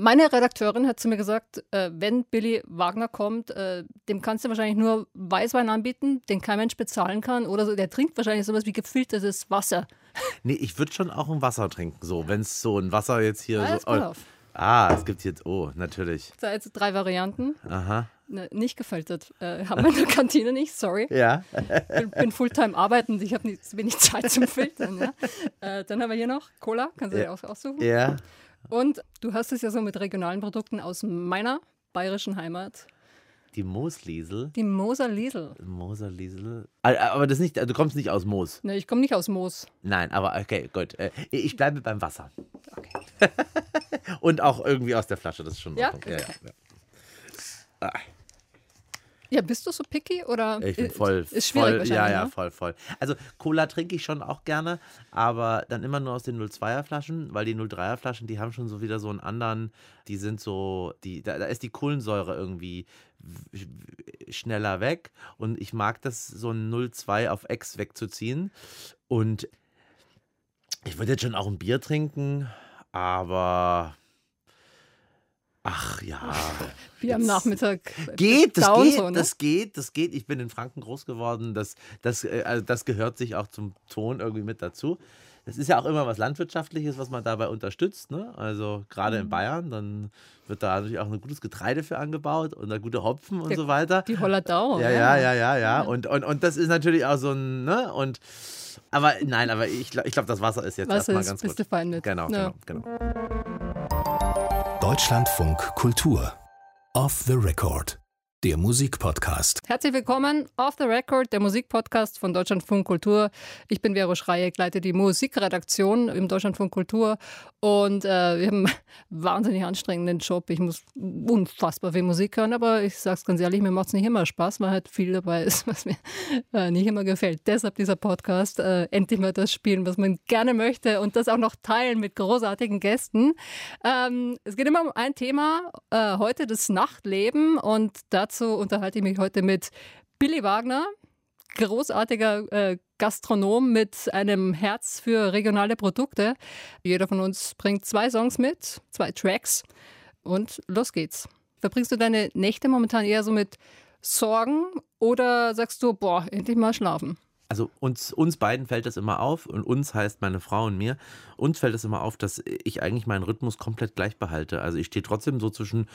Meine Redakteurin hat zu mir gesagt, äh, wenn Billy Wagner kommt, äh, dem kannst du wahrscheinlich nur Weißwein anbieten, den kein Mensch bezahlen kann oder so. Der trinkt wahrscheinlich sowas wie gefiltertes Wasser. Nee, ich würde schon auch ein Wasser trinken, so, wenn es so ein Wasser jetzt hier Ah, so. auf. Ah, es gibt jetzt, oh, natürlich. Da jetzt drei Varianten. Aha. Ne, nicht gefiltert. Äh, haben wir in der Kantine nicht, sorry. Ja. bin, bin Fulltime arbeitend, ich habe nicht so wenig Zeit zum Filtern. Ja. Äh, dann haben wir hier noch Cola, kannst du dir auch aussuchen. Ja. Und du hast es ja so mit regionalen Produkten aus meiner bayerischen Heimat, Die Moosliesel. die Moser Liesel. Moserliesel. Ah, Aber das nicht, du kommst nicht aus Moos. Ne, ich komme nicht aus Moos. Nein, aber okay, gut. Äh, Ich bleibe beim Wasser. Okay. Und auch irgendwie aus der Flasche, das ist schon Ja? Ordnung. ja, ja, ja. Ja, bist du so picky oder? Ich bin voll, Ist schwierig voll, ja, ja, ne? voll, voll. Also Cola trinke ich schon auch gerne, aber dann immer nur aus den 02er Flaschen, weil die 03er Flaschen, die haben schon so wieder so einen anderen, die sind so, die, da, da ist die Kohlensäure irgendwie schneller weg und ich mag das so ein 02 auf X wegzuziehen und ich würde jetzt schon auch ein Bier trinken, aber ach ja. Wie am Nachmittag. Geht, das geht, so, ne? das geht, das geht. Ich bin in Franken groß geworden. Das, das, äh, also das gehört sich auch zum Ton irgendwie mit dazu. Das ist ja auch immer was Landwirtschaftliches, was man dabei unterstützt. Ne? Also gerade Mhm. in Bayern, dann wird da natürlich auch ein gutes Getreide für angebaut und da gute Hopfen und Der- so weiter. Die Hollandau. Ja, ja, ja, ja, ja. Und, und, und das ist natürlich auch so ein, ne? Und aber nein, aber ich, ich glaube, das Wasser ist jetzt Wasser erstmal ist, ganz bist gut. du fein mit. Genau, Ja. genau, genau. Deutschlandfunk Kultur. Off the Record. Der Musikpodcast. Herzlich willkommen auf The Record, der Musikpodcast von Deutschlandfunk Kultur. Ich bin Vero Schreieck, leite die Musikredaktion im Deutschlandfunk Kultur und äh, wir haben einen wahnsinnig anstrengenden Job. Ich muss unfassbar viel Musik hören, aber ich sage es ganz ehrlich, mir macht es nicht immer Spaß, weil halt viel dabei ist, was mir äh, nicht immer gefällt. Deshalb dieser Podcast, äh, endlich mal das spielen, was man gerne möchte und das auch noch teilen mit großartigen Gästen. Ähm, es geht immer um ein Thema, äh, heute das Nachtleben und dazu unterhalte ich mich heute mit Billy Wagner, großartiger äh, Gastronom mit einem Herz für regionale Produkte. Jeder von uns bringt zwei Songs mit, zwei Tracks und los geht's. Verbringst du deine Nächte momentan eher so mit Sorgen oder sagst du, boah, endlich mal schlafen? Also uns, uns beiden fällt das immer auf und uns heißt meine Frau und mir, uns fällt es immer auf, dass ich eigentlich meinen Rhythmus komplett gleich behalte. Also ich stehe trotzdem so zwischen,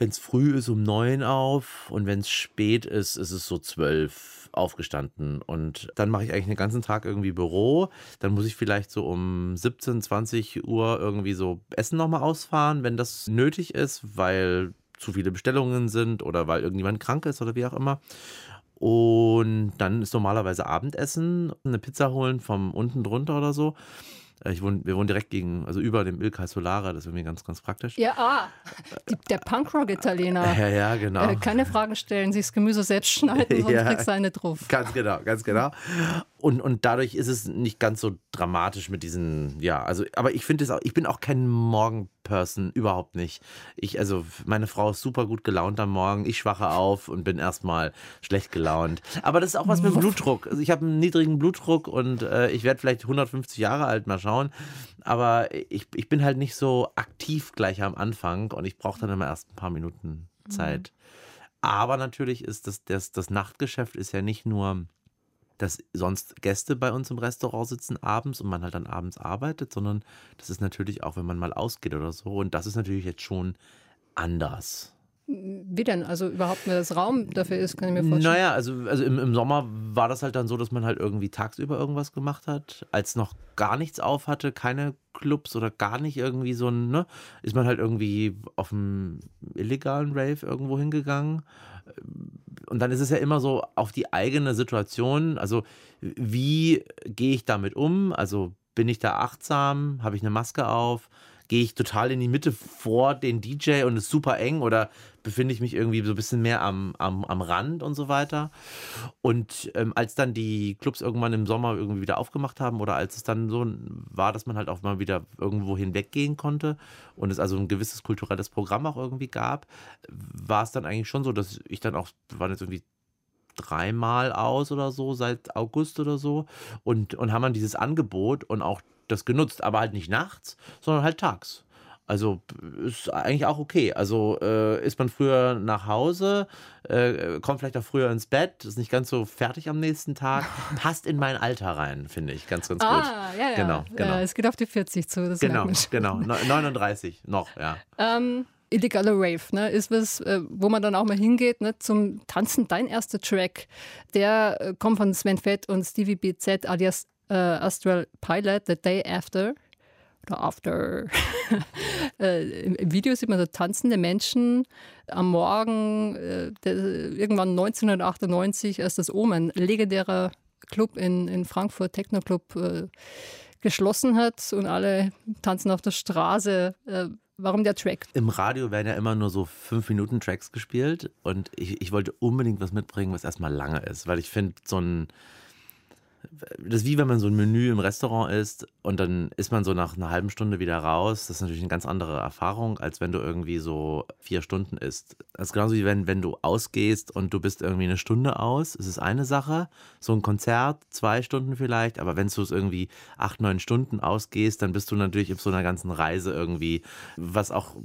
wenn es früh ist, um neun auf und wenn es spät ist, ist es so zwölf aufgestanden. Und dann mache ich eigentlich den ganzen Tag irgendwie Büro. Dann muss ich vielleicht so um 17, 20 Uhr irgendwie so Essen nochmal ausfahren, wenn das nötig ist, weil zu viele Bestellungen sind oder weil irgendjemand krank ist oder wie auch immer. Und dann ist normalerweise Abendessen, eine Pizza holen vom unten drunter oder so. Äh, Ich wohne, wir wohnen direkt gegen, also über dem Il Solara, das ist irgendwie ganz, ganz praktisch. Ja, ah, die, der Punkrock-Italiener. Ja, ja, genau. Äh, keine Fragen stellen, sich das Gemüse selbst schneiden, sonst Ja. kriegst du eine drauf. Ganz genau, ganz genau. Und, und dadurch ist es nicht ganz so dramatisch mit diesen, ja, also, aber ich finde es auch, ich bin auch kein Morgenperson, überhaupt nicht. Ich, also, meine Frau ist super gut gelaunt am Morgen, ich schwache auf und bin erstmal schlecht gelaunt. Aber das ist auch was mit dem Blutdruck. Also, ich habe einen niedrigen Blutdruck und äh, ich werde vielleicht 150 Jahre alt, mal schauen. Aber ich, ich bin halt nicht so aktiv gleich am Anfang und ich brauche dann immer erst ein paar Minuten Zeit. Aber natürlich ist das, das, das Nachtgeschäft ist ja nicht nur, dass sonst Gäste bei uns im Restaurant sitzen abends und man halt dann abends arbeitet, sondern das ist natürlich auch, wenn man mal ausgeht oder so. Und das ist natürlich jetzt schon anders. Wie denn? Also überhaupt nur das Raum dafür ist, kann ich mir vorstellen. Naja, also, also im, im Sommer war das halt dann so, dass man halt irgendwie tagsüber irgendwas gemacht hat. Als noch gar nichts auf hatte, keine Clubs oder gar nicht irgendwie so ein, ne, ist man halt irgendwie auf einem illegalen Rave irgendwo hingegangen. Und dann ist es ja immer so auf die eigene Situation. Also, wie gehe ich damit um? Also, bin ich da achtsam? Habe ich eine Maske auf? Gehe ich total in die Mitte vor den DJ und ist super eng oder befinde ich mich irgendwie so ein bisschen mehr am, am, am Rand und so weiter. Und ähm, als dann die Clubs irgendwann im Sommer irgendwie wieder aufgemacht haben oder als es dann so war, dass man halt auch mal wieder irgendwo hinweggehen konnte und es also ein gewisses kulturelles Programm auch irgendwie gab, war es dann eigentlich schon so, dass ich dann auch, waren jetzt irgendwie dreimal aus oder so seit August oder so und, und haben dann dieses Angebot und auch das genutzt, aber halt nicht nachts, sondern halt tags. Also ist eigentlich auch okay. Also äh, ist man früher nach Hause, äh, kommt vielleicht auch früher ins Bett, ist nicht ganz so fertig am nächsten Tag, passt in mein Alter rein, finde ich ganz, ganz gut. Ah, ja, ja. Genau, genau. Äh, es geht auf die 40 zu. Genau, genau. Neu- 39 noch, ja. Ähm, Illegaler Rave, ne, ist was, äh, wo man dann auch mal hingeht, ne, zum Tanzen. Dein erster Track, der äh, kommt von Sven Fett und Stevie BZ alias äh, Astral Pilot, The Day After. Oder After. äh, im, Video sieht man so tanzende Menschen am Morgen, äh, irgendwann 1998, als das Omen, legendärer Club in, in Frankfurt, Techno-Club, äh, geschlossen hat und alle tanzen auf der Straße. Äh, warum der Track? Im Radio werden ja immer nur so 5-Minuten-Tracks gespielt und ich, ich wollte unbedingt was mitbringen, was erstmal lange ist, weil ich finde, so ein. Das ist wie wenn man so ein Menü im Restaurant isst und dann ist man so nach einer halben Stunde wieder raus. Das ist natürlich eine ganz andere Erfahrung, als wenn du irgendwie so vier Stunden isst. Das ist genauso wie wenn, wenn du ausgehst und du bist irgendwie eine Stunde aus. Es ist eine Sache. So ein Konzert, zwei Stunden vielleicht, aber wenn du es irgendwie acht, neun Stunden ausgehst, dann bist du natürlich auf so einer ganzen Reise irgendwie, was auch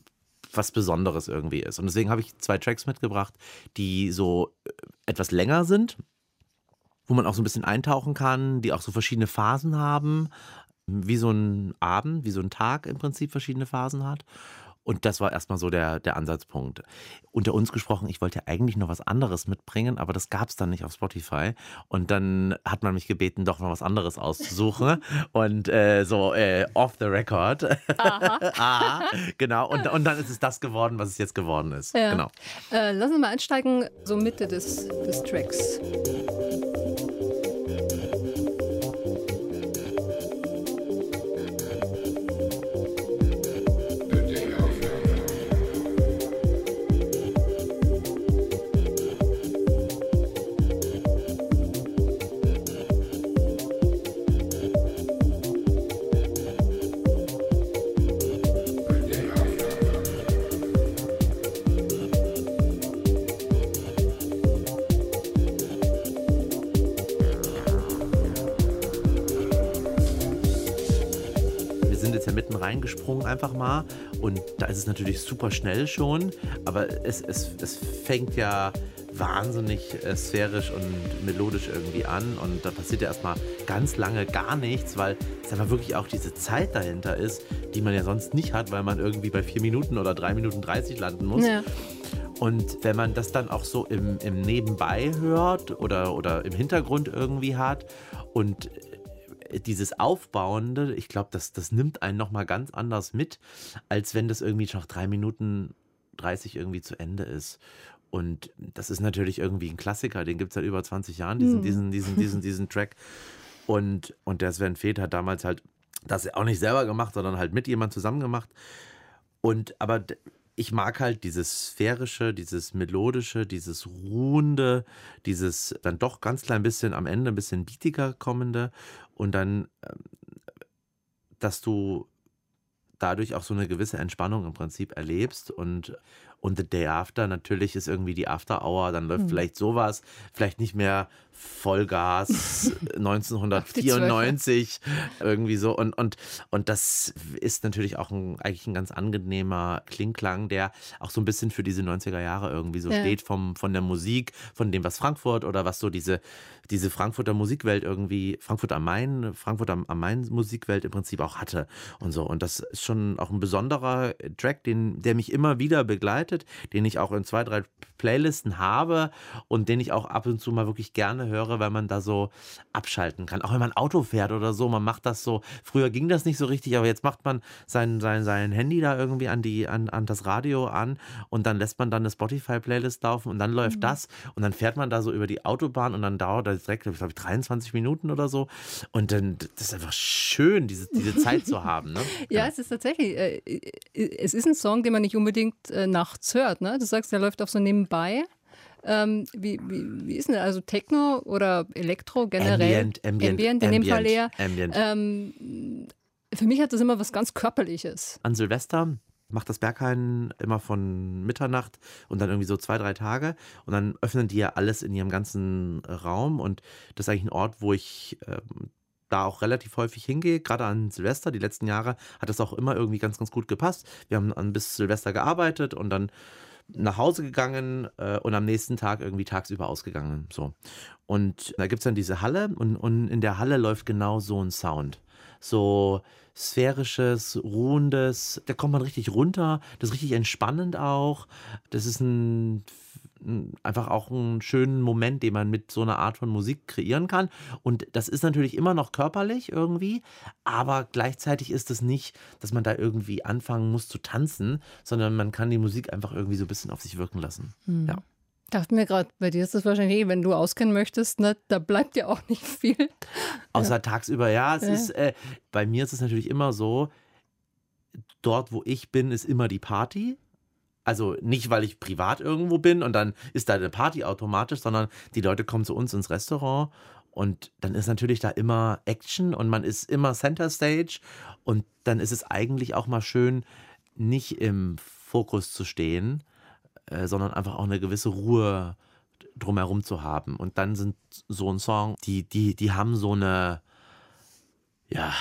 was Besonderes irgendwie ist. Und deswegen habe ich zwei Tracks mitgebracht, die so äh, etwas länger sind, wo man auch so ein bisschen eintauchen kann, die auch so verschiedene Phasen haben, wie so ein Abend, wie so ein Tag im Prinzip verschiedene Phasen hat. Und das war erstmal so der, der Ansatzpunkt. Unter uns gesprochen, ich wollte ja eigentlich noch was anderes mitbringen, aber das gab es dann nicht auf Spotify. Und dann hat man mich gebeten, doch noch was anderes auszusuchen. Und äh, so äh, off the record. Aha. Aha, genau. Und, und dann ist es das geworden, was es jetzt geworden ist. Ja. Genau. Äh, lass uns mal einsteigen, so Mitte des, des Tracks. Jetzt ja mitten reingesprungen einfach mal und da ist es natürlich super schnell schon, aber es, es, es fängt ja wahnsinnig äh, sphärisch und melodisch irgendwie an und da passiert ja erstmal ganz lange gar nichts, weil es einfach wirklich auch diese Zeit dahinter ist, die man ja sonst nicht hat, weil man irgendwie bei vier Minuten oder drei Minuten 30 landen muss. Ja. Und wenn man das dann auch so im, im Nebenbei hört oder, oder im Hintergrund irgendwie hat und dieses Aufbauende, ich glaube, das, das nimmt einen nochmal ganz anders mit, als wenn das irgendwie schon nach drei Minuten 30 irgendwie zu Ende ist. Und das ist natürlich irgendwie ein Klassiker, den gibt es seit über 20 Jahren, diesen, diesen, diesen, diesen, diesen Track. Und, und der Sven Feth hat damals halt das auch nicht selber gemacht, sondern halt mit jemand zusammen gemacht. Und aber ich mag halt dieses sphärische, dieses melodische, dieses ruhende, dieses dann doch ganz klein bisschen am Ende ein bisschen beatiger kommende und dann, ähm, dass du dadurch auch so eine gewisse Entspannung im Prinzip erlebst und und the day after natürlich ist irgendwie die After Hour, dann läuft vielleicht sowas, vielleicht nicht mehr Vollgas 1994 irgendwie so. Und und und das ist natürlich auch ein, eigentlich ein ganz angenehmer Klingklang, der auch so ein bisschen für diese 90er Jahre irgendwie so Ja. steht vom von der Musik, von dem was Frankfurt oder was so diese diese Frankfurter Musikwelt irgendwie Frankfurt am Main, Frankfurt am, am Main Musikwelt im Prinzip auch hatte und so. Und das ist schon auch ein besonderer Track, den der mich immer wieder begleitet, den ich auch in zwei drei Playlisten habe und den ich auch ab und zu mal wirklich gerne höre, weil man da so abschalten kann. Auch wenn man Auto fährt oder so, man macht das so. Früher ging das nicht so richtig, aber jetzt macht man sein, sein, sein Handy da irgendwie an, die, an, an das Radio an und dann lässt man dann eine Spotify-Playlist laufen und dann läuft das und dann fährt man da so über die Autobahn und dann dauert das direkt, glaube ich, 23 Minuten oder so. Und dann, das ist einfach schön, diese, diese Zeit zu haben. Ne? Ja, es ist tatsächlich, äh, äh, es ist ein Song, den man nicht unbedingt äh, nachts hört. Ne? Du sagst, der läuft auch so nebenbei. Ähm, wie, wie, wie ist denn das? Also Techno oder Elektro generell? Ambient, Ambient, Ambient in dem Fall eher. Ambient. Ähm, für mich hat das immer was ganz Körperliches. An Silvester macht das Berghain immer von Mitternacht und dann irgendwie so zwei, drei Tage. Und dann öffnen die ja alles in ihrem ganzen Raum. Und das ist eigentlich ein Ort, wo ich ähm, da auch relativ häufig hingehe, gerade an Silvester. Die letzten Jahre hat das auch immer irgendwie ganz, ganz gut gepasst. Wir haben an bis Silvester gearbeitet und dann nach Hause gegangen äh, und am nächsten Tag irgendwie tagsüber ausgegangen. So. Und da gibt es dann diese Halle und, und in der Halle läuft genau so ein Sound. So sphärisches, ruhendes, da kommt man richtig runter, das ist richtig entspannend auch. Das ist ein einfach auch einen schönen Moment, den man mit so einer Art von Musik kreieren kann. Und das ist natürlich immer noch körperlich irgendwie, aber gleichzeitig ist es nicht, dass man da irgendwie anfangen muss zu tanzen, sondern man kann die Musik einfach irgendwie so ein bisschen auf sich wirken lassen. Mhm. Ja. Dachte mir gerade, bei dir ist das wahrscheinlich, eh, wenn du auskennen möchtest, ne, da bleibt ja auch nicht viel. Außer ja. tagsüber, ja. Es ja. ist, äh, bei mir ist es natürlich immer so, dort, wo ich bin, ist immer die Party. Also nicht, weil ich privat irgendwo bin und dann ist da eine Party automatisch, sondern die Leute kommen zu uns ins Restaurant und dann ist natürlich da immer Action und man ist immer Center Stage und dann ist es eigentlich auch mal schön, nicht im Fokus zu stehen, äh, sondern einfach auch eine gewisse Ruhe drumherum zu haben. Und dann sind so ein Song, die, die, die haben so eine, ja.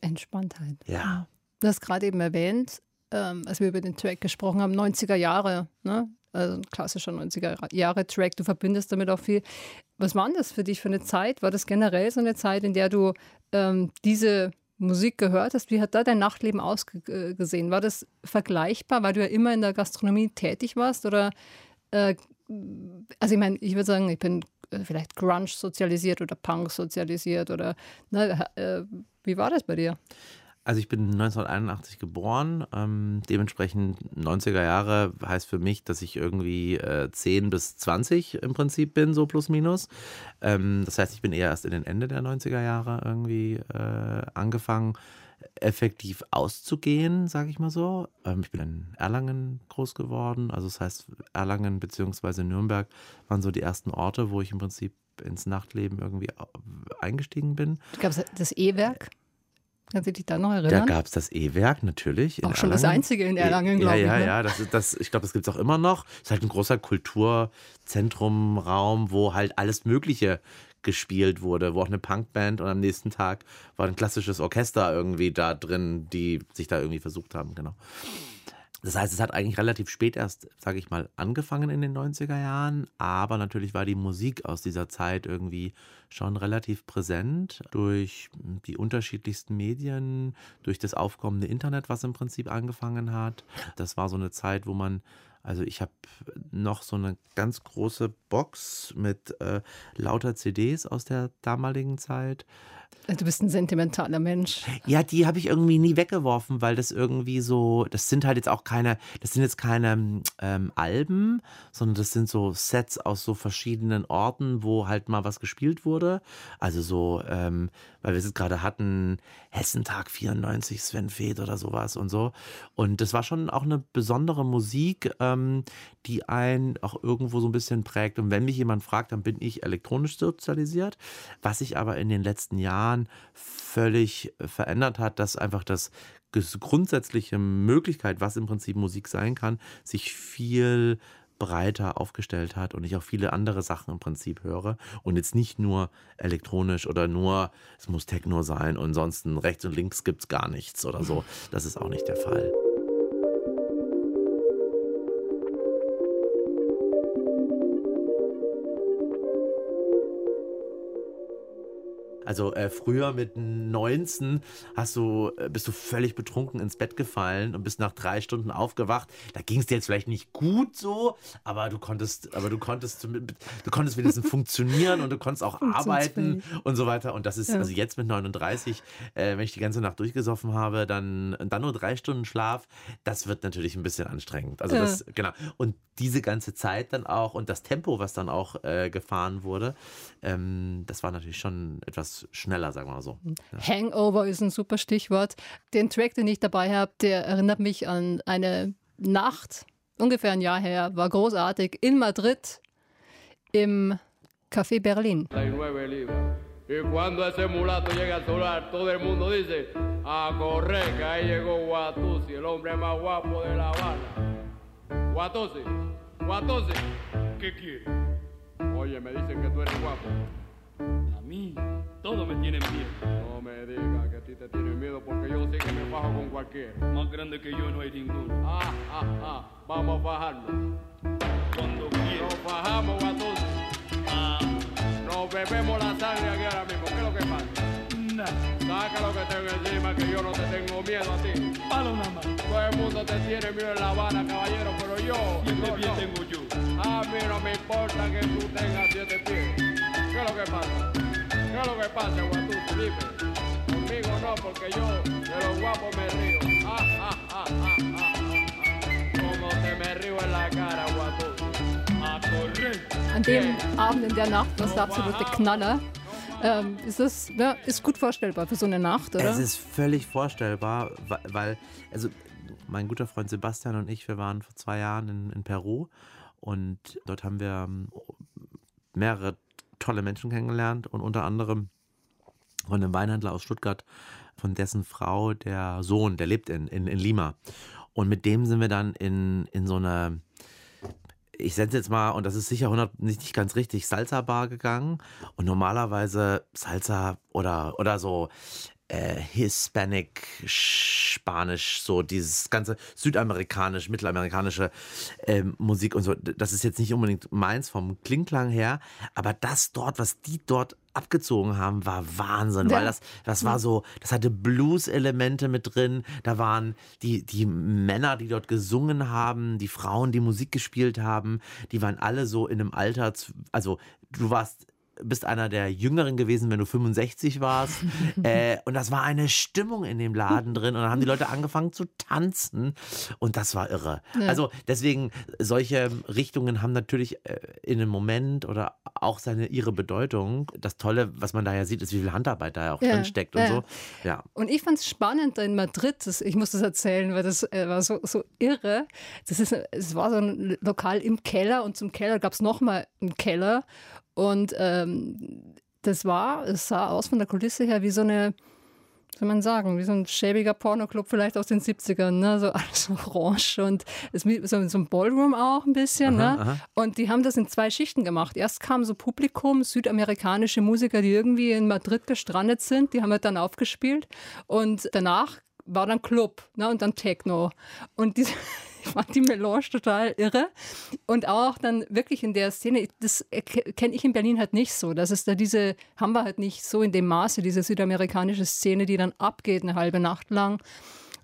Entspanntheit. Ja. Du hast gerade eben erwähnt, ähm, als wir über den Track gesprochen haben, 90er Jahre, ne? also ein klassischer 90er Jahre Track, du verbindest damit auch viel. Was war denn das für dich für eine Zeit? War das generell so eine Zeit, in der du ähm, diese Musik gehört hast? Wie hat da dein Nachtleben ausgesehen? War das vergleichbar, weil du ja immer in der Gastronomie tätig warst? Oder, äh, also ich meine, ich würde sagen, ich bin äh, vielleicht Grunge sozialisiert oder Punk sozialisiert oder, ne, äh, wie war das bei dir? Also ich bin 1981 geboren, ähm, dementsprechend 90er Jahre heißt für mich, dass ich irgendwie äh, 10 bis 20 im Prinzip bin, so plus minus. Ähm, das heißt, ich bin eher erst in den Ende der 90er Jahre irgendwie äh, angefangen, effektiv auszugehen, sage ich mal so. Ähm, ich bin in Erlangen groß geworden, also das heißt, Erlangen bzw. Nürnberg waren so die ersten Orte, wo ich im Prinzip ins Nachtleben irgendwie eingestiegen bin. Gab es das E-Werk? Kannst du dich da noch erinnern? Da gab es das E-Werk natürlich. Auch schon Erlangen. das einzige in Erlangen, glaube ja, ich. Ja, ne? ja, das, das, ich glaube, das gibt es auch immer noch. Es ist halt ein großer Kulturzentrum, Raum, wo halt alles Mögliche gespielt wurde, wo auch eine Punkband und am nächsten Tag war ein klassisches Orchester irgendwie da drin, die sich da irgendwie versucht haben, genau. Das heißt, es hat eigentlich relativ spät erst, sage ich mal, angefangen in den 90er Jahren, aber natürlich war die Musik aus dieser Zeit irgendwie schon relativ präsent durch die unterschiedlichsten Medien, durch das aufkommende Internet, was im Prinzip angefangen hat. Das war so eine Zeit, wo man also ich habe noch so eine ganz große Box mit äh, lauter CDs aus der damaligen Zeit. Du bist ein sentimentaler Mensch. Ja, die habe ich irgendwie nie weggeworfen, weil das irgendwie so, das sind halt jetzt auch keine, das sind jetzt keine ähm, Alben, sondern das sind so Sets aus so verschiedenen Orten, wo halt mal was gespielt wurde. Also so, ähm, weil wir es gerade hatten, Hessentag 94, Sven Feth oder sowas und so. Und das war schon auch eine besondere Musik, ähm, die einen auch irgendwo so ein bisschen prägt. Und wenn mich jemand fragt, dann bin ich elektronisch sozialisiert. Was ich aber in den letzten Jahren völlig verändert hat, dass einfach das grundsätzliche Möglichkeit, was im Prinzip Musik sein kann, sich viel breiter aufgestellt hat und ich auch viele andere Sachen im Prinzip höre und jetzt nicht nur elektronisch oder nur, es muss Techno sein und ansonsten rechts und links gibt es gar nichts oder so. Das ist auch nicht der Fall. Also äh, früher mit 19 hast du, äh, bist du völlig betrunken ins Bett gefallen und bist nach drei Stunden aufgewacht. Da ging es dir jetzt vielleicht nicht gut so, aber du konntest, aber du konntest, du konntest wenigstens funktionieren und du konntest auch arbeiten und so weiter. Und das ist, ja. also jetzt mit 39, äh, wenn ich die ganze Nacht durchgesoffen habe, dann, dann nur drei Stunden Schlaf, das wird natürlich ein bisschen anstrengend. Also ja. das, genau. Und diese ganze Zeit dann auch und das Tempo, was dann auch äh, gefahren wurde, ähm, das war natürlich schon etwas schneller, sagen wir mal so. Ja. Hangover ist ein super Stichwort. Den Track, den ich dabei habe, der erinnert mich an eine Nacht, ungefähr ein Jahr her, war großartig, in Madrid im Café Berlin. Y cuando ese mulato llega al solar, todo el mundo dice, a correr, que ahí llegó Guatusi, el hombre más guapo de La Habana. Guatusi, Guatusi, ¿qué quieres? Oye, me dicen que tú eres guapo. A todo me tiene miedo. No me digas que a ti te tiene miedo porque yo sí que me bajo con cualquiera. Más grande que yo no hay ninguno. Ah, ah, ah, vamos a bajarnos. Cuando quiera. Nos bajamos, Guatusi. Ah, Nos bebemos la sangre aquí ahora mismo. ¿Qué es lo que pasa? nada. Saca lo que tengo encima que yo no te tengo miedo a ti. Palo nada más. Todo el mundo te tiene miedo en La Habana, caballero, pero yo... Siete no, pies no. tengo yo. A mí no me importa que tú tengas siete pies. ¿Qué es lo que pasa? ¿Qué es lo que pasa, Guatusi? Dime. Conmigo no, porque yo de los guapos me río. Ah, ah, ah, ah, ah, ah. Como te me río en la cara, Guatusi. A correr. An dem Abend in der Nacht, das der absolute Knaller. Ähm, ist das ja, ist gut vorstellbar für so eine Nacht, oder? Es ist völlig vorstellbar, weil, also mein guter Freund Sebastian und ich, wir waren vor zwei Jahren in, in Peru und dort haben wir ähm, mehrere tolle Menschen kennengelernt und unter anderem von einem Weinhändler aus Stuttgart, von dessen Frau der Sohn, der lebt in, in, in Lima. Und mit dem sind wir dann in, in so eine, ich setze jetzt mal, und das ist sicher 100, nicht, nicht ganz richtig, Salsa-Bar gegangen. Und normalerweise Salsa oder, oder so äh, Hispanic, Spanisch, so dieses ganze südamerikanisch, mittelamerikanische ähm, Musik und so. Das ist jetzt nicht unbedingt meins vom Klingklang her, aber das dort, was die dort abgezogen haben, war Wahnsinn, Ja. weil das, das war so, das hatte Blues-Elemente mit drin, da waren die, die Männer, die dort gesungen haben, die Frauen, die Musik gespielt haben, die waren alle so in einem Alter, also du warst bist einer der Jüngeren gewesen, wenn du 65 warst. äh, und das war eine Stimmung in dem Laden drin. Und dann haben die Leute angefangen zu tanzen. Und das war irre. Also deswegen, solche Richtungen haben natürlich äh, in einem Moment oder auch seine ihre Bedeutung. Das Tolle, was man da ja sieht, ist, wie viel Handarbeit da ja auch Ja, drin steckt und ja. so. Ja. Und ich fand es spannend in Madrid, das, ich muss das erzählen, weil das äh, war so, so irre. Das ist, es war so ein Lokal im Keller und zum Keller gab es nochmal einen Keller. Und ähm, das war, es sah aus von der Kulisse her wie so eine, wie soll man sagen, wie so ein schäbiger Pornoclub vielleicht aus den 70ern, ne? so alles orange und es so, so ein Ballroom auch ein bisschen. ne? Und die haben das in zwei Schichten gemacht. Erst kam so Publikum, südamerikanische Musiker, die irgendwie in Madrid gestrandet sind, die haben halt dann aufgespielt und danach war dann Club ne? und dann Techno. Und diese, ich fand die Melange total irre. Und auch dann wirklich in der Szene, das kenne ich in Berlin halt nicht so. Das ist da diese, haben wir halt nicht so in dem Maße, diese südamerikanische Szene, die dann abgeht eine halbe Nacht lang.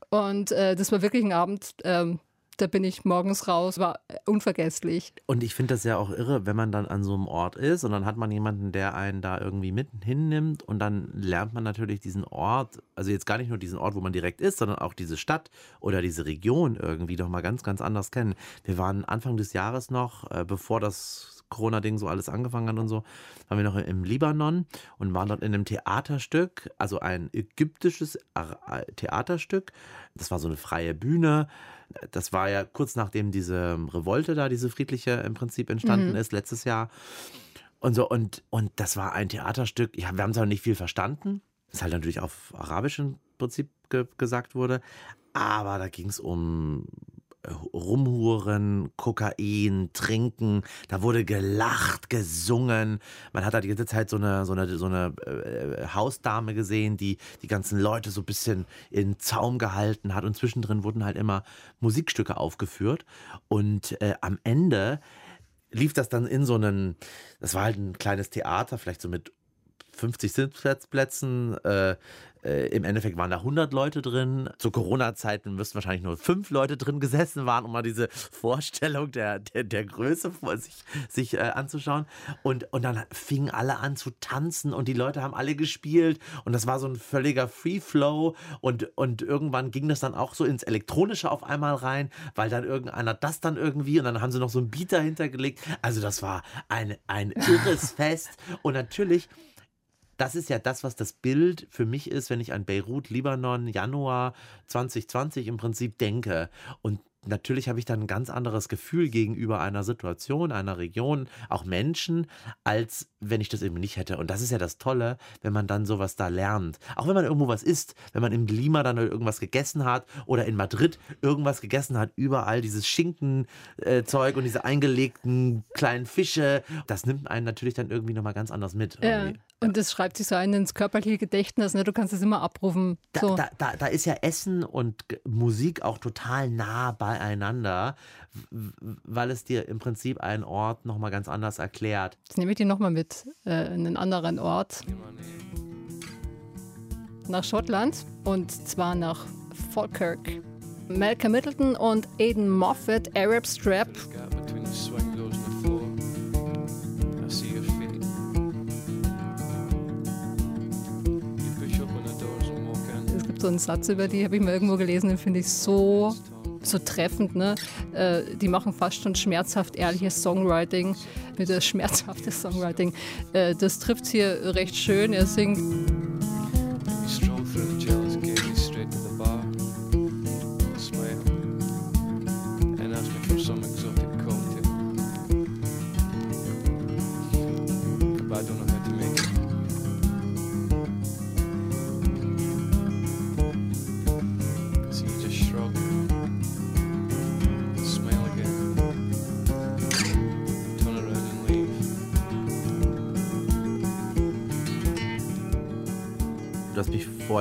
Und äh, das war wirklich ein Abend, ähm, da bin ich morgens raus, war äh, unvergesslich. Und ich finde das ja auch irre, wenn man dann an so einem Ort ist und dann hat man jemanden, der einen da irgendwie mit hinnimmt und dann lernt man natürlich diesen Ort, also jetzt gar nicht nur diesen Ort, wo man direkt ist, sondern auch diese Stadt oder diese Region irgendwie doch mal ganz, ganz anders kennen. Wir waren Anfang des Jahres noch, äh, bevor das Corona-Ding so alles angefangen hat und so, waren wir noch im Libanon und waren dort in einem Theaterstück, also ein ägyptisches Ar- Theaterstück. Das war so eine freie Bühne. Das war ja kurz nachdem diese Revolte da, diese friedliche im Prinzip entstanden ist, letztes Jahr. Und so, und, und das war ein Theaterstück. Ja, wir haben zwar nicht viel verstanden, das halt natürlich auf Arabisch im Prinzip ge gesagt wurde, aber da ging es um Rumhuren, Kokain, Trinken, da wurde gelacht, gesungen. Man hat da die ganze Zeit so eine, so eine, so eine äh, Hausdame gesehen, die die ganzen Leute so ein bisschen in Zaum gehalten hat. Und zwischendrin wurden halt immer Musikstücke aufgeführt. Und äh, am Ende lief das dann in so einen, das war halt ein kleines Theater, vielleicht so mit 50 Sitzplätzen. Äh, äh, Im Endeffekt waren da 100 Leute drin. Zu Corona-Zeiten müssten wahrscheinlich nur fünf Leute drin gesessen waren, um mal diese Vorstellung der, der, der Größe vor sich, sich äh, anzuschauen. Und, und dann fingen alle an zu tanzen und die Leute haben alle gespielt. Und das war so ein völliger Free-Flow. Und, und irgendwann ging das dann auch so ins Elektronische auf einmal rein, weil dann irgendeiner das dann irgendwie und dann haben sie noch so einen Beat dahinter gelegt. Also das war ein, ein irres Fest. Und natürlich das ist ja das, was das Bild für mich ist, wenn ich an Beirut, Libanon, Januar 2020 im Prinzip denke. Und natürlich habe ich dann ein ganz anderes Gefühl gegenüber einer Situation, einer Region, auch Menschen, als wenn ich das eben nicht hätte. Und das ist ja das Tolle, wenn man dann sowas da lernt. Auch wenn man irgendwo was isst, wenn man in Lima dann irgendwas gegessen hat oder in Madrid irgendwas gegessen hat, überall dieses Schinkenzeug und diese eingelegten kleinen Fische, das nimmt einen natürlich dann irgendwie nochmal ganz anders mit. Ja. irgendwie. Und das schreibt sich so ein ins körperliche Gedächtnis, ne? du kannst es immer abrufen. Da, So. da, da, da ist ja Essen und Musik auch total nah beieinander, weil es dir im Prinzip einen Ort nochmal ganz anders erklärt. Jetzt nehme ich die nochmal mit äh, in einen anderen Ort. Nach Schottland und zwar nach Falkirk. Malcolm Middleton und Aidan Moffat, Arab Strap. So einen Satz über die, habe ich mal irgendwo gelesen, den finde ich so, so treffend. Ne? Äh, die machen fast schon schmerzhaft ehrliches Songwriting. Mit der schmerzhaftes Songwriting. Äh, das trifft hier recht schön. Er singt.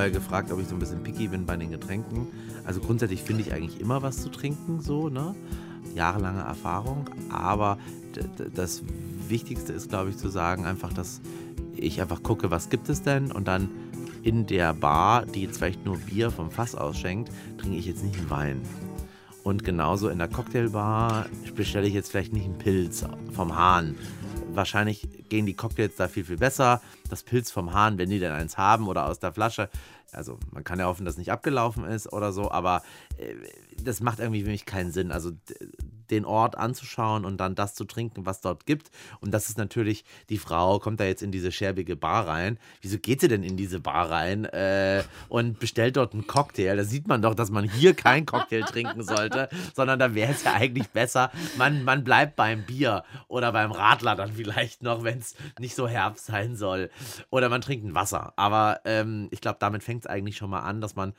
Vorher gefragt, ob ich so ein bisschen picky bin bei den Getränken. Also grundsätzlich finde ich eigentlich immer was zu trinken, so, ne? Jahrelange Erfahrung. Aber das Wichtigste ist, glaube ich, zu sagen, einfach, dass ich einfach gucke, was gibt es denn? Und dann in der Bar, die jetzt vielleicht nur Bier vom Fass ausschenkt, trinke ich jetzt nicht einen Wein. Und genauso in der Cocktailbar bestelle ich jetzt vielleicht nicht einen Pilz vom Hahn. Wahrscheinlich gehen die Cocktails da viel, viel besser. Das Pilz vom Hahn, wenn die denn eins haben oder aus der Flasche. Also man kann ja hoffen, dass nicht abgelaufen ist oder so, aber äh, das macht irgendwie für mich keinen Sinn. Also den Ort anzuschauen und dann das zu trinken, was dort gibt. Und das ist natürlich, die Frau kommt da jetzt in diese scherbige Bar rein. Wieso geht sie denn in diese Bar rein äh, und bestellt dort einen Cocktail? Da sieht man doch, dass man hier keinen Cocktail trinken sollte, sondern da wäre es ja eigentlich besser, man, man bleibt beim Bier oder beim Radler dann vielleicht noch, wenn es nicht so Herbst sein soll. Oder man trinkt ein Wasser. Aber ähm, ich glaube, damit fängt es eigentlich schon mal an, dass man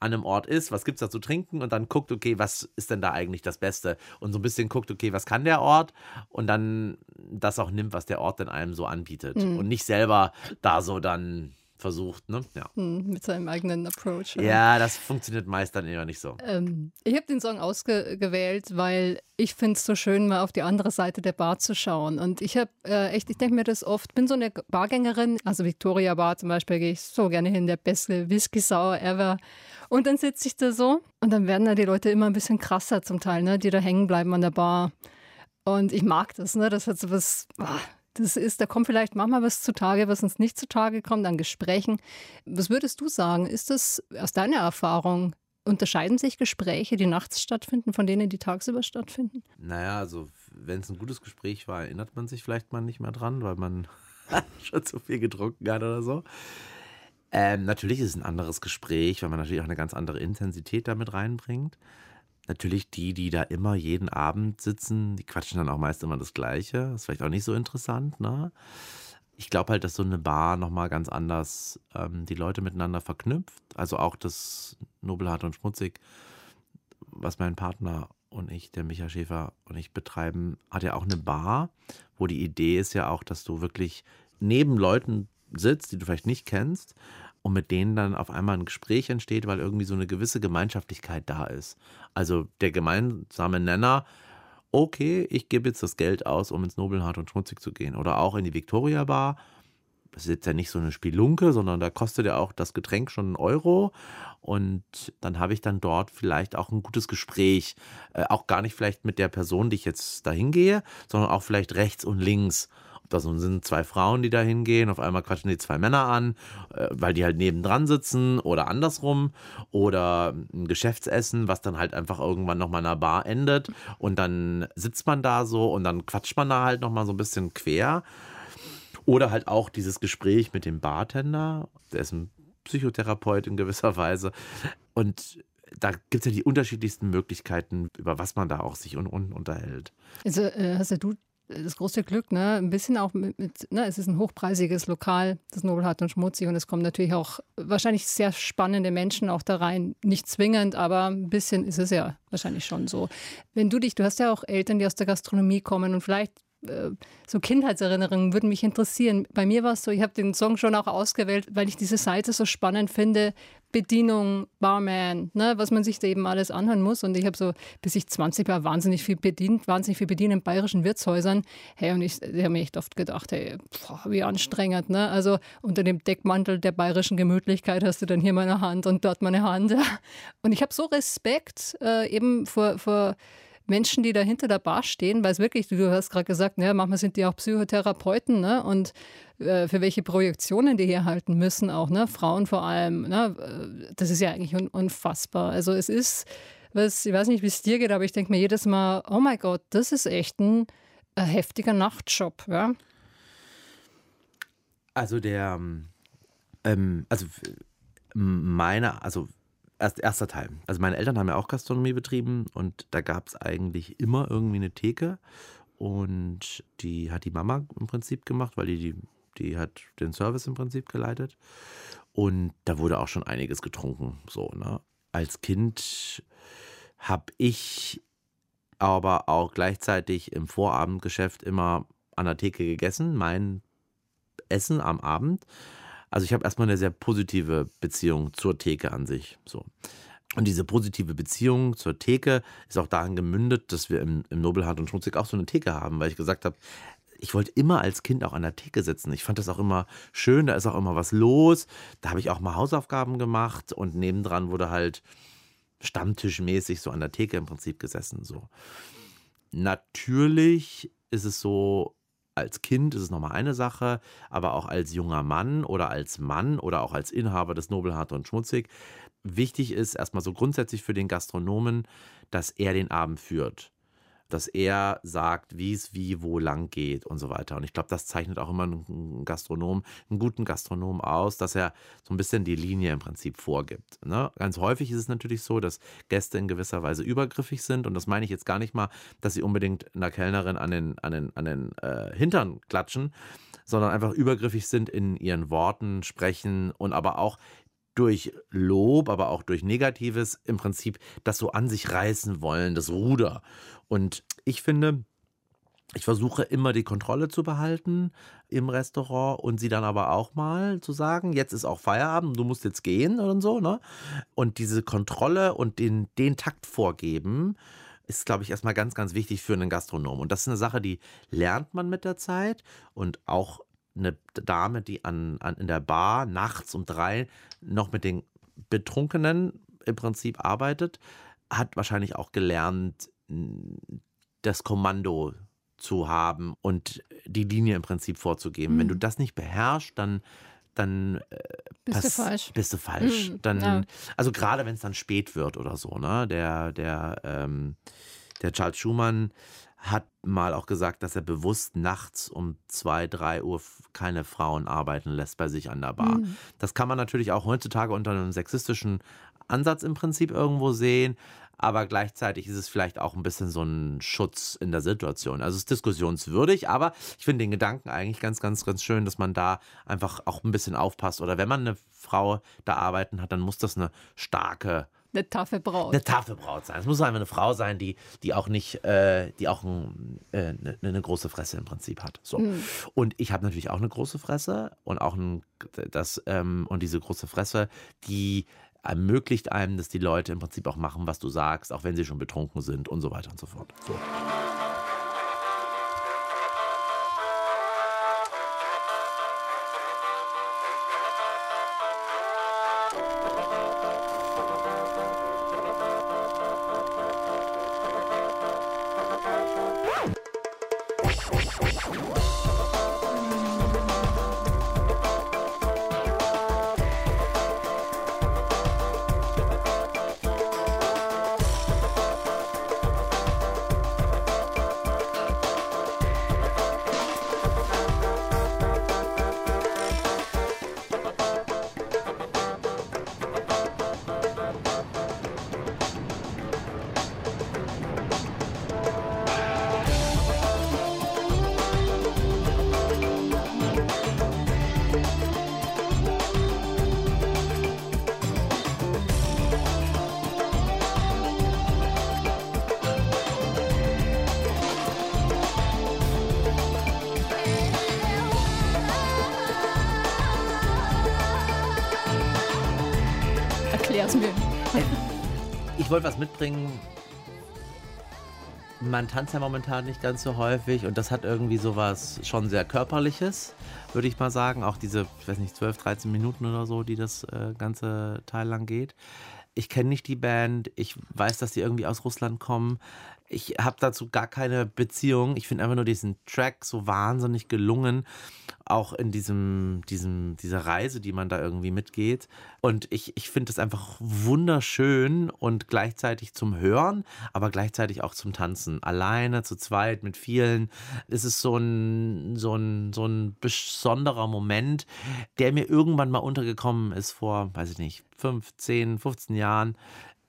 an einem Ort ist, was gibt es da zu trinken und dann guckt, okay, was ist denn da eigentlich das Beste? Und so ein bisschen guckt, okay, was kann der Ort? Und dann das auch nimmt, was der Ort denn einem so anbietet. Und nicht selber da so dann versucht, ne? Ja. hm, Mit seinem eigenen Approach. Ja, das funktioniert meist dann eher nicht so. Ähm, ich habe den Song ausgewählt, weil ich finde es so schön, mal auf die andere Seite der Bar zu schauen. Und ich habe äh, echt, ich denke mir das oft, bin so eine Bargängerin, also Victoria Bar zum Beispiel, gehe ich so gerne hin, der beste Whisky Sour ever. Und dann sitze ich da so und dann werden da die Leute immer ein bisschen krasser zum Teil, ne, die da hängen bleiben an der Bar. Und ich mag das, ne? Das hat so was. ah, Das ist, da kommt vielleicht manchmal was zutage, was uns nicht zutage kommt an Gesprächen. Was würdest du sagen? Ist das aus deiner Erfahrung, unterscheiden sich Gespräche, die nachts stattfinden, von denen, die tagsüber stattfinden? Naja, also wenn es ein gutes Gespräch war, erinnert man sich vielleicht mal nicht mehr dran, weil man schon zu viel getrunken hat oder so. Ähm, natürlich ist es ein anderes Gespräch, weil man natürlich auch eine ganz andere Intensität damit reinbringt. Natürlich die, die da immer jeden Abend sitzen, die quatschen dann auch meist immer das Gleiche. Ist vielleicht auch nicht so interessant, ne? Ich glaube halt, dass so eine Bar nochmal ganz anders ähm, die Leute miteinander verknüpft. Also auch das Nobelhart und Schmutzig, was mein Partner und ich, der Micha Schäfer und ich betreiben, hat ja auch eine Bar, wo die Idee ist ja auch, dass du wirklich neben Leuten sitzt, die du vielleicht nicht kennst und mit denen dann auf einmal ein Gespräch entsteht, weil irgendwie so eine gewisse Gemeinschaftlichkeit da ist. Also der gemeinsame Nenner, okay, ich gebe jetzt das Geld aus, um ins Nobelhart und Schmutzig zu gehen. Oder auch in die Victoria Bar. Das ist jetzt ja nicht so eine Spielunke, sondern da kostet ja auch das Getränk schon einen Euro. Und dann habe ich dann dort vielleicht auch ein gutes Gespräch. Äh, auch gar nicht vielleicht mit der Person, die ich jetzt dahin gehe, sondern auch vielleicht rechts und links. Das sind zwei Frauen, die da hingehen, auf einmal quatschen die zwei Männer an, äh, weil die halt nebendran sitzen oder andersrum. Oder ein Geschäftsessen, was dann halt einfach irgendwann nochmal in einer Bar endet. Und dann sitzt man da so und dann quatscht man da halt nochmal so ein bisschen quer. Oder halt auch dieses Gespräch mit dem Bartender, der ist ein Psychotherapeut in gewisser Weise. Und da gibt es ja die unterschiedlichsten Möglichkeiten, über was man da auch sich un unterhält. Also äh, hast ja du das große Glück, ne? Ein bisschen auch mit, mit ne? es ist ein hochpreisiges Lokal, das Nobelhart und Schmutzig und es kommen natürlich auch wahrscheinlich sehr spannende Menschen auch da rein. Nicht zwingend, aber ein bisschen ist es ja wahrscheinlich schon so. Wenn du dich, du hast ja auch Eltern, die aus der Gastronomie kommen und vielleicht so Kindheitserinnerungen würden mich interessieren. Bei mir war es so, ich habe den Song schon auch ausgewählt, weil ich diese Seite so spannend finde. Bedienung, Barman, ne, was man sich da eben alles anhören muss. Und ich habe so, bis ich 20 war, wahnsinnig viel bedient, wahnsinnig viel bedient in bayerischen Wirtshäusern. Hey, und ich, ich habe mir echt oft gedacht, hey, boah, wie anstrengend. Ne? Also unter dem Deckmantel der bayerischen Gemütlichkeit hast du dann hier meine Hand und dort meine Hand. Und ich habe so Respekt äh, eben vor, vor Menschen, die da hinter der Bar stehen, weil es wirklich, du hast gerade gesagt, ne, manchmal sind die auch Psychotherapeuten ne, und äh, für welche Projektionen die hier halten müssen, auch ne, Frauen vor allem. Ne, äh, das ist ja eigentlich un unfassbar. Also es ist, was, ich weiß nicht, wie es dir geht, aber ich denke mir jedes Mal, oh mein Gott, das ist echt ein, ein heftiger Nachtjob. Ja? Also der, ähm, also meine, also erst, erster Teil. Also meine Eltern haben ja auch Gastronomie betrieben und da gab es eigentlich immer irgendwie eine Theke und die hat die Mama im Prinzip gemacht, weil die, die, die hat den Service im Prinzip geleitet und da wurde auch schon einiges getrunken. So, ne? Als Kind habe ich aber auch gleichzeitig im Vorabendgeschäft immer an der Theke gegessen, mein Essen am Abend also ich habe erstmal eine sehr positive Beziehung zur Theke an sich. So. Und diese positive Beziehung zur Theke ist auch darin gemündet, dass wir im, im Nobelhart und Schmutzig auch so eine Theke haben, weil ich gesagt habe, ich wollte immer als Kind auch an der Theke sitzen. Ich fand das auch immer schön, da ist auch immer was los. Da habe ich auch mal Hausaufgaben gemacht und nebendran wurde halt stammtischmäßig so an der Theke im Prinzip gesessen. So. Natürlich ist es so, als Kind ist es nochmal eine Sache, aber auch als junger Mann oder als Mann oder auch als Inhaber des Nobelhart und Schmutzig. Wichtig ist erstmal so grundsätzlich für den Gastronomen, dass er den Abend führt dass er sagt, wie es wie wo lang geht und so weiter. Und ich glaube, das zeichnet auch immer einen Gastronom, einen guten Gastronom aus, dass er so ein bisschen die Linie im Prinzip vorgibt. Ne? Ganz häufig ist es natürlich so, dass Gäste in gewisser Weise übergriffig sind. Und das meine ich jetzt gar nicht mal, dass sie unbedingt einer Kellnerin an den, an den, an den äh, Hintern klatschen, sondern einfach übergriffig sind in ihren Worten, sprechen und aber auch durch Lob, aber auch durch Negatives im Prinzip das so an sich reißen wollen, das Ruder. Und ich finde, ich versuche immer die Kontrolle zu behalten im Restaurant und sie dann aber auch mal zu sagen, jetzt ist auch Feierabend, du musst jetzt gehen und so, ne? Und diese Kontrolle und den, den Takt vorgeben, ist, glaube ich, erstmal ganz, ganz wichtig für einen Gastronom. Und das ist eine Sache, die lernt man mit der Zeit und auch eine Dame, die an, an, in der Bar nachts um drei noch mit den Betrunkenen im Prinzip arbeitet, hat wahrscheinlich auch gelernt, das Kommando zu haben und die Linie im Prinzip vorzugeben. Mhm. Wenn du das nicht beherrschst, dann dann äh, bist du falsch. Bist du falsch. Mhm, dann, ja. Also gerade wenn es dann spät wird oder so, ne? Der, der, ähm, der Charles Schumann hat mal auch gesagt, dass er bewusst nachts um zwei, drei Uhr keine Frauen arbeiten lässt bei sich an der Bar. Mhm. Das kann man natürlich auch heutzutage unter einem sexistischen Ansatz im Prinzip irgendwo sehen aber gleichzeitig ist es vielleicht auch ein bisschen so ein Schutz in der Situation. Also es ist diskussionswürdig, aber ich finde den Gedanken eigentlich ganz, ganz, ganz schön, dass man da einfach auch ein bisschen aufpasst. Oder wenn man eine Frau da arbeiten hat, dann muss das eine starke eine taffe Braut. Eine taffe Braut sein. Es muss einfach eine Frau sein, die, die auch nicht, äh, die auch ein, äh, eine, eine, große Fresse im Prinzip hat. So. Mhm. Und ich habe natürlich auch eine große Fresse und auch ein, das, ähm, und diese große Fresse, die ermöglicht einem, dass die Leute im Prinzip auch machen, was du sagst, auch wenn sie schon betrunken sind und so weiter und so fort. So. Gottes Willen. Ich wollte was mitbringen. Man tanzt ja momentan nicht ganz so häufig und das hat irgendwie sowas schon sehr körperliches, würde ich mal sagen. Auch diese, ich weiß nicht, 12, 13 Minuten oder so, die das äh, ganze Teil lang geht. Ich kenne nicht die Band, ich weiß, dass die irgendwie aus Russland kommen. Ich habe dazu gar keine Beziehung. Ich finde einfach nur diesen Track so wahnsinnig gelungen, auch in diesem, diesem, dieser Reise, die man da irgendwie mitgeht. Und ich, ich finde es einfach wunderschön und gleichzeitig zum Hören, aber gleichzeitig auch zum Tanzen. Alleine, zu zweit, mit vielen. Es ist so ein, so ein, so ein besonderer Moment, der mir irgendwann mal untergekommen ist vor, weiß ich nicht, 5, 10, 15 Jahren.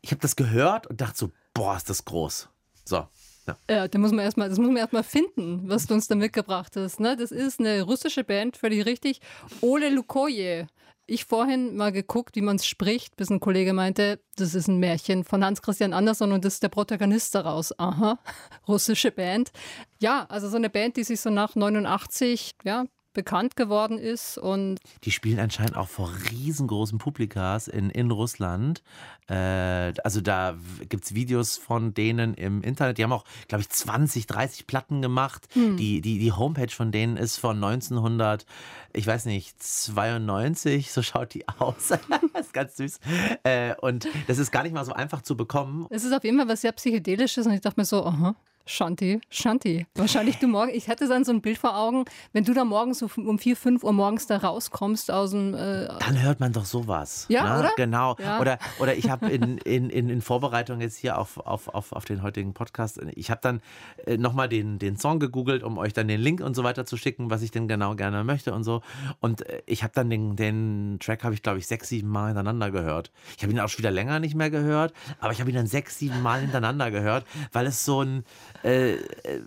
Ich habe das gehört und dachte so, boah, ist das groß. So. Ja. Ja, da muss man erstmal, das muss man erstmal finden, was du uns da mitgebracht hast. Ne? Das ist eine russische Band, völlig richtig. Ole Lukoje. Ich vorhin mal geguckt, wie man es spricht, bis ein Kollege meinte, das ist ein Märchen von Hans Christian Andersen und das ist der Protagonist daraus. Aha, russische Band. Ja, also so eine Band, die sich so nach 89, ja, bekannt geworden ist und Die spielen anscheinend auch vor riesengroßen Publikas in, in Russland. Äh, also da gibt es Videos von denen im Internet. Die haben auch, glaube ich, 20, 30 Platten gemacht. Die, die, die Homepage von denen ist von 1900, ich weiß nicht, 92, so schaut die aus. das ist ganz süß. Äh, und das ist gar nicht mal so einfach zu bekommen. es ist auf jeden Fall was sehr Psychedelisches und ich dachte mir so, aha, Shanti, Shanti. Wahrscheinlich du morgen, ich hatte dann so ein Bild vor Augen, wenn du da morgens so um 4, 5 Uhr morgens da rauskommst aus dem, äh, Dann hört man doch sowas. Ja, ne? oder? Genau. Ja. Oder, oder ich habe in, in, in, Vorbereitung jetzt hier auf, auf, auf, auf den heutigen Podcast, ich habe dann äh, nochmal den, den Song gegoogelt, um euch dann den Link und so weiter zu schicken, was ich denn genau gerne möchte und so. Und äh, ich habe dann den, den Track, habe ich glaube ich sechs, sieben Mal hintereinander gehört. Ich habe ihn auch schon wieder länger nicht mehr gehört, aber ich habe ihn dann sechs, sieben Mal hintereinander gehört, weil es so ein, äh,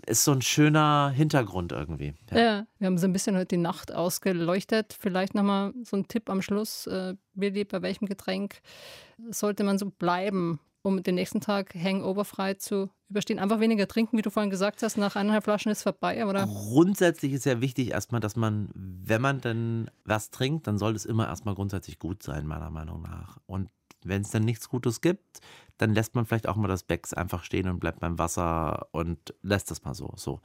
ist so ein schöner Hintergrund irgendwie. Ja. Ja, wir haben so ein bisschen heute die Nacht ausgeleuchtet. Vielleicht nochmal so ein Tipp am Schluss. Äh, Billy, bei welchem Getränk sollte man so bleiben, um den nächsten Tag hangoverfrei zu überstehen? Einfach weniger trinken, wie du vorhin gesagt hast. Nach eineinhalb Flaschen ist vorbei, oder? Grundsätzlich ist ja wichtig erstmal, dass man, wenn man denn was trinkt, dann soll es immer erstmal grundsätzlich gut sein, meiner Meinung nach. Und wenn es dann nichts Gutes gibt, dann lässt man vielleicht auch mal das Becks einfach stehen und bleibt beim Wasser und lässt das mal so. so.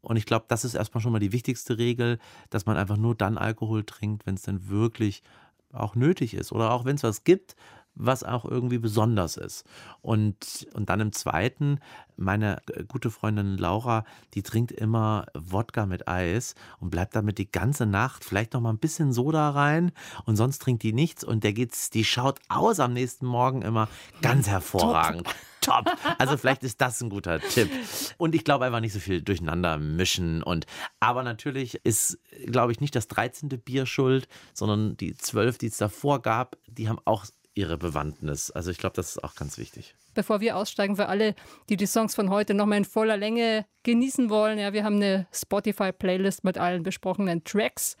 Und ich glaube, das ist erstmal schon mal die wichtigste Regel, dass man einfach nur dann Alkohol trinkt, wenn es dann wirklich auch nötig ist. Oder auch wenn es was gibt, was auch irgendwie besonders ist. Und, und dann im zweiten, meine äh, gute Freundin Laura, die trinkt immer Wodka mit Eis und bleibt damit die ganze Nacht, vielleicht noch mal ein bisschen Soda rein und sonst trinkt die nichts und der geht's, die schaut aus am nächsten Morgen immer ganz hervorragend. Top. Also vielleicht ist das ein guter Tipp. Und ich glaube einfach nicht so viel durcheinander mischen. Und aber natürlich ist, glaube ich, nicht das 13. Bier schuld, sondern die 12, die es davor gab, die haben auch ihre Bewandtnis. Also ich glaube, das ist auch ganz wichtig. Bevor wir aussteigen, für alle, die die Songs von heute nochmal in voller Länge genießen wollen, ja, wir haben eine Spotify-Playlist mit allen besprochenen Tracks.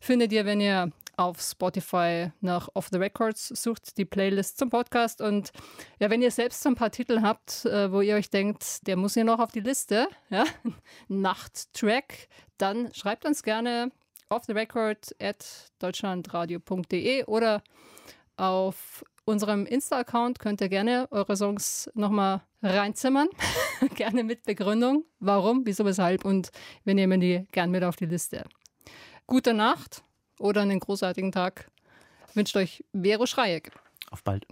Findet ihr, wenn ihr auf Spotify nach Off the Records sucht, die Playlist zum Podcast. Und ja, wenn ihr selbst so ein paar Titel habt, äh, wo ihr euch denkt, der muss hier noch auf die Liste, ja, Nachttrack, dann schreibt uns gerne off the record at deutschlandradio.de oder auf unserem Insta-Account könnt ihr gerne eure Songs nochmal reinzimmern. gerne mit Begründung, warum, wieso, weshalb und wir nehmen die gern mit auf die Liste. Gute Nacht oder einen großartigen Tag wünscht euch Vero Schreieck. Auf bald.